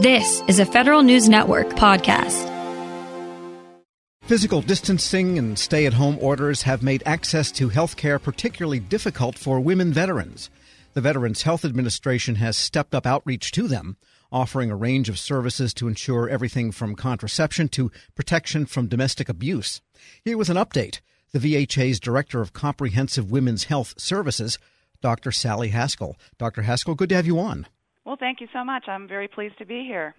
This is a Federal News Network podcast. Physical distancing and stay at home orders have made access to health care particularly difficult for women veterans. The Veterans Health Administration has stepped up outreach to them, offering a range of services to ensure everything from contraception to protection from domestic abuse. Here was an update. The VHA's Director of Comprehensive Women's Health Services, Dr. Sally Haskell. Dr. Haskell, good to have you on. Well, thank you so much. I'm very pleased to be here.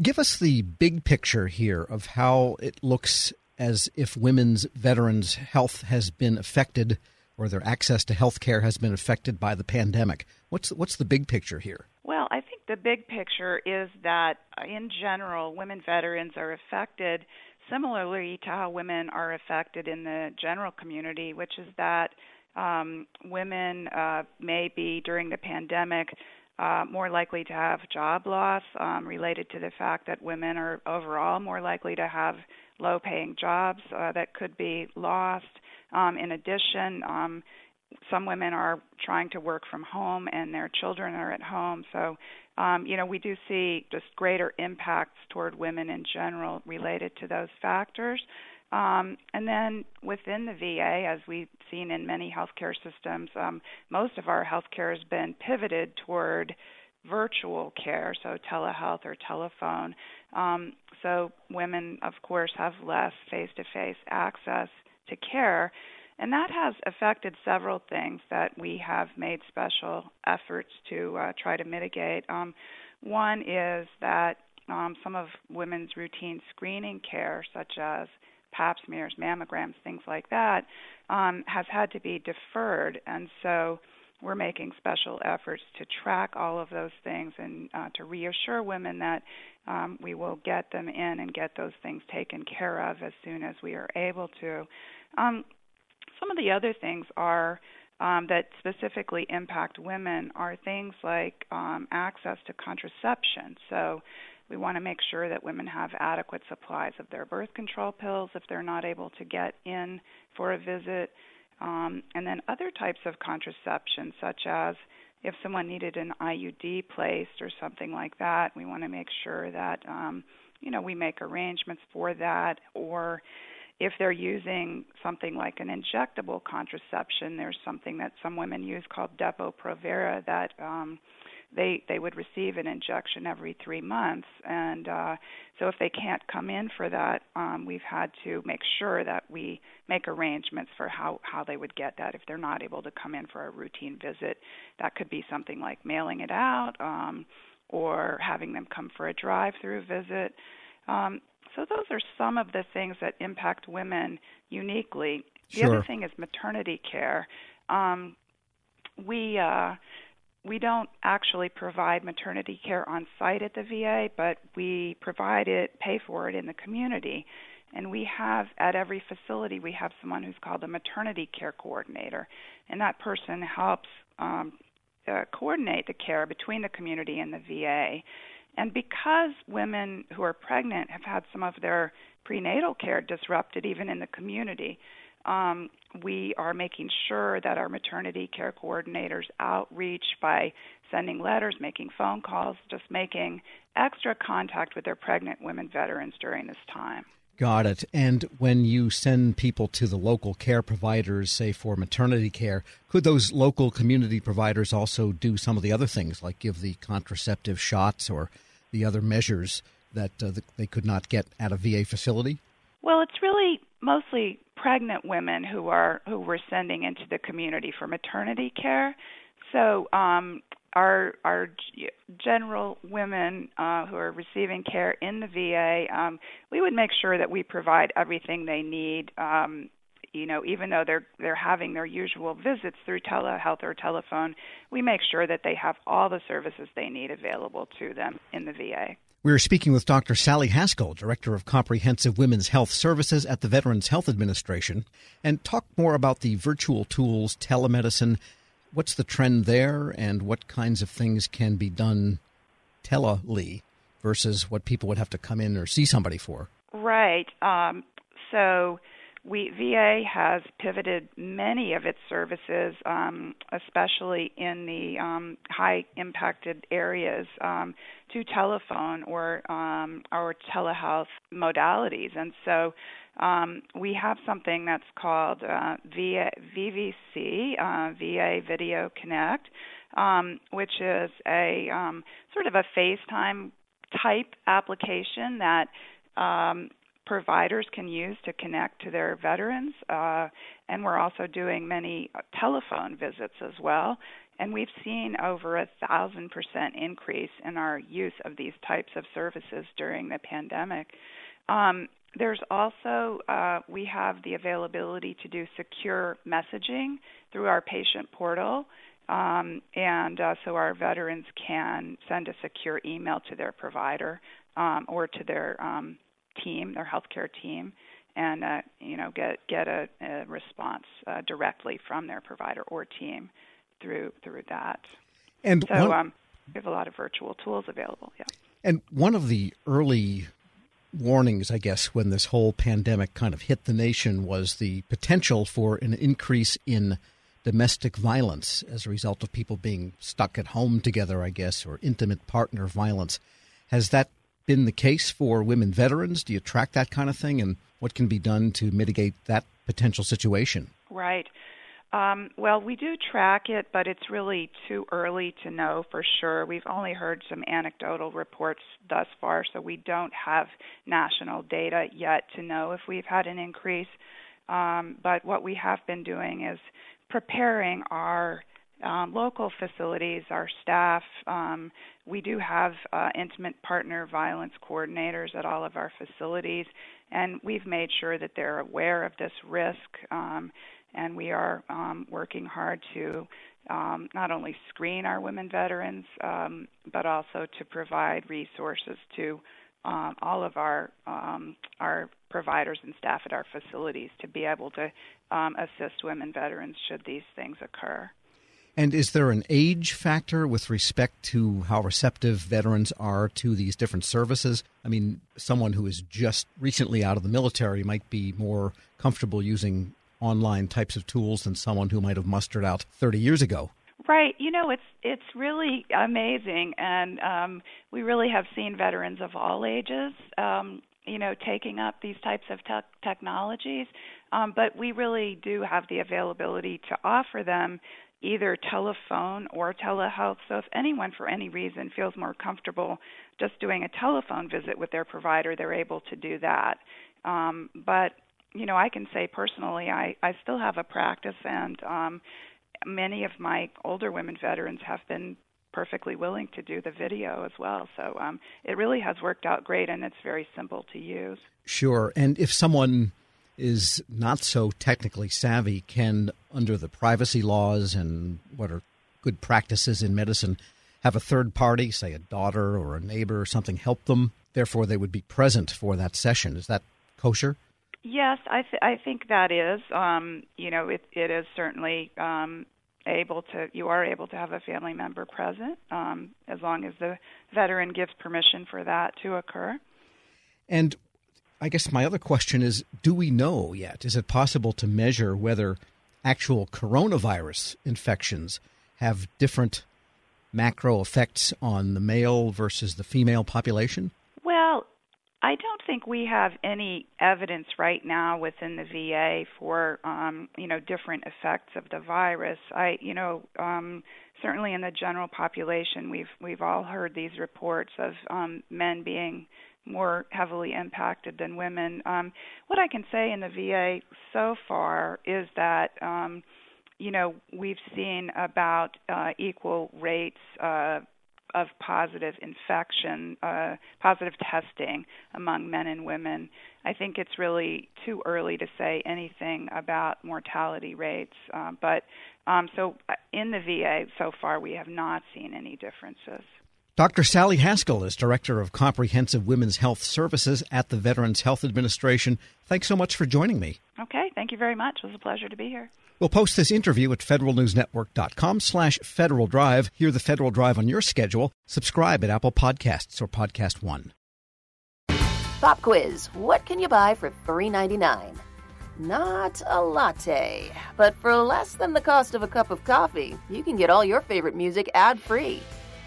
Give us the big picture here of how it looks as if women's veterans' health has been affected or their access to health care has been affected by the pandemic. What's what's the big picture here? Well, I think the big picture is that uh, in general, women veterans are affected similarly to how women are affected in the general community, which is that um, women uh, may be during the pandemic uh, more likely to have job loss um, related to the fact that women are overall more likely to have low paying jobs uh, that could be lost. Um, in addition, um, some women are trying to work from home and their children are at home. So, um, you know, we do see just greater impacts toward women in general related to those factors. Um, and then within the VA, as we've seen in many healthcare systems, um, most of our healthcare has been pivoted toward virtual care, so telehealth or telephone. Um, so women, of course, have less face to face access to care. And that has affected several things that we have made special efforts to uh, try to mitigate. Um, one is that um, some of women's routine screening care, such as pap smears, mammograms, things like that, um, has had to be deferred. And so we're making special efforts to track all of those things and uh, to reassure women that um, we will get them in and get those things taken care of as soon as we are able to. Um, some of the other things are um, that specifically impact women are things like um, access to contraception. So we want to make sure that women have adequate supplies of their birth control pills if they're not able to get in for a visit. Um, and then other types of contraception, such as if someone needed an IUD placed or something like that, we want to make sure that um, you know we make arrangements for that. Or if they're using something like an injectable contraception, there's something that some women use called Depo-Provera that um, they they would receive an injection every three months. And uh so if they can't come in for that um we've had to make sure that we make arrangements for how how they would get that. If they're not able to come in for a routine visit that could be something like mailing it out um or having them come for a drive through visit. Um so those are some of the things that impact women uniquely the sure. other thing is maternity care um we uh we don't actually provide maternity care on site at the VA, but we provide it, pay for it in the community. And we have at every facility we have someone who's called a maternity care coordinator, and that person helps um, uh, coordinate the care between the community and the VA. And because women who are pregnant have had some of their prenatal care disrupted, even in the community, um, we are making sure that our maternity care coordinators outreach by sending letters, making phone calls, just making extra contact with their pregnant women veterans during this time. Got it. And when you send people to the local care providers, say for maternity care, could those local community providers also do some of the other things, like give the contraceptive shots or the other measures that uh, they could not get at a VA facility? Well, it's really mostly pregnant women who are who we're sending into the community for maternity care. So um, our our general women uh, who are receiving care in the VA, um, we would make sure that we provide everything they need. Um, you know, even though they're they're having their usual visits through telehealth or telephone, we make sure that they have all the services they need available to them in the VA. We are speaking with Dr. Sally Haskell, Director of Comprehensive Women's Health Services at the Veterans Health Administration, and talk more about the virtual tools, telemedicine. What's the trend there, and what kinds of things can be done telely versus what people would have to come in or see somebody for? Right. Um, so we VA has pivoted many of its services, um, especially in the um, high impacted areas, um, to telephone or um, or telehealth modalities, and so um, we have something that's called uh, VA, VVC, uh, VA Video Connect, um, which is a sort of a FaceTime type application that um, providers can use to connect to their veterans. Uh, and we're also doing many uh, telephone visits as well. And we've seen over a thousand percent increase in our use of these types of services during the pandemic. Um, there's also, uh, we have the availability to do secure messaging through our patient portal. Um, and uh, so our veterans can send a secure email to their provider um, or to their um, team, their healthcare team, and uh, you know get get a, a response uh, directly from their provider or team through through that. And so one, um, we have a lot of virtual tools available. Yeah. And one of the early warnings, I guess, when this whole pandemic kind of hit the nation was the potential for an increase in domestic violence as a result of people being stuck at home together, I guess, or intimate partner violence. Has that been the case for women veterans? Do you track that kind of thing? And what can be done to mitigate that potential situation? Right. Um, well, we do track it, but it's really too early to know for sure. We've only heard some anecdotal reports thus far, so we don't have national data yet to know if we've had an increase. Um, but what we have been doing is preparing our um, local facilities, our staff. Um, we do have uh, intimate partner violence coordinators at all of our facilities, and we've made sure that they're aware of this risk. Um, and we are um, working hard to um, not only screen our women veterans, um, but also to provide resources to um, all of our um, our providers and staff at our facilities to be able to um, assist women veterans should these things occur. And is there an age factor with respect to how receptive veterans are to these different services? I mean, someone who is just recently out of the military might be more comfortable using online types of tools than someone who might have mustered out 30 years ago. Right. You know, it's it's really amazing, and um, we really have seen veterans of all ages, um, you know, taking up these types of te- technologies. Um, but we really do have the availability to offer them either telephone or telehealth. So if anyone for any reason feels more comfortable just doing a telephone visit with their provider, they're able to do that. Um, but you know, I can say personally, I I still have a practice, and um, many of my older women veterans have been perfectly willing to do the video as well. So um, it really has worked out great, and it's very simple to use. Sure. And if someone is not so technically savvy, can, under the privacy laws and what are good practices in medicine, have a third party, say a daughter or a neighbor or something, help them? Therefore, they would be present for that session. Is that kosher? Yes, I th- I think that is. Um, you know, it it is certainly um, able to. You are able to have a family member present um, as long as the veteran gives permission for that to occur. And I guess my other question is: Do we know yet? Is it possible to measure whether actual coronavirus infections have different macro effects on the male versus the female population? Well, I don't think we have any evidence right now within the VA for um, you know different effects of the virus. I you know um, certainly in the general population we've we've all heard these reports of um, men being more heavily impacted than women. Um, what I can say in the VA so far is that um, you know we've seen about uh, equal rates. Uh, of positive infection, uh, positive testing among men and women. I think it's really too early to say anything about mortality rates, uh, but um, so uh, in the VA so far we have not seen any differences. Dr. Sally Haskell is Director of Comprehensive Women's Health Services at the Veterans Health Administration. Thanks so much for joining me. Okay, thank you very much. It was a pleasure to be here. We'll post this interview at federalnewsnetwork.com slash Federal Drive. Hear the Federal Drive on your schedule. Subscribe at Apple Podcasts or Podcast One. Pop quiz. What can you buy for $3.99? Not a latte, but for less than the cost of a cup of coffee, you can get all your favorite music ad free.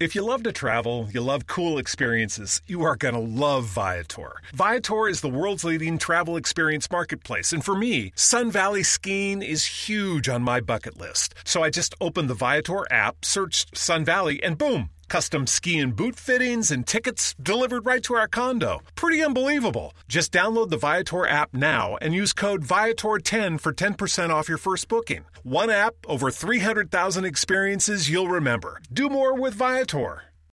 If you love to travel, you love cool experiences, you are going to love Viator. Viator is the world's leading travel experience marketplace, and for me, Sun Valley skiing is huge on my bucket list. So I just opened the Viator app, searched Sun Valley, and boom! Custom ski and boot fittings and tickets delivered right to our condo. Pretty unbelievable. Just download the Viator app now and use code Viator10 for 10% off your first booking. One app, over 300,000 experiences you'll remember. Do more with Viator.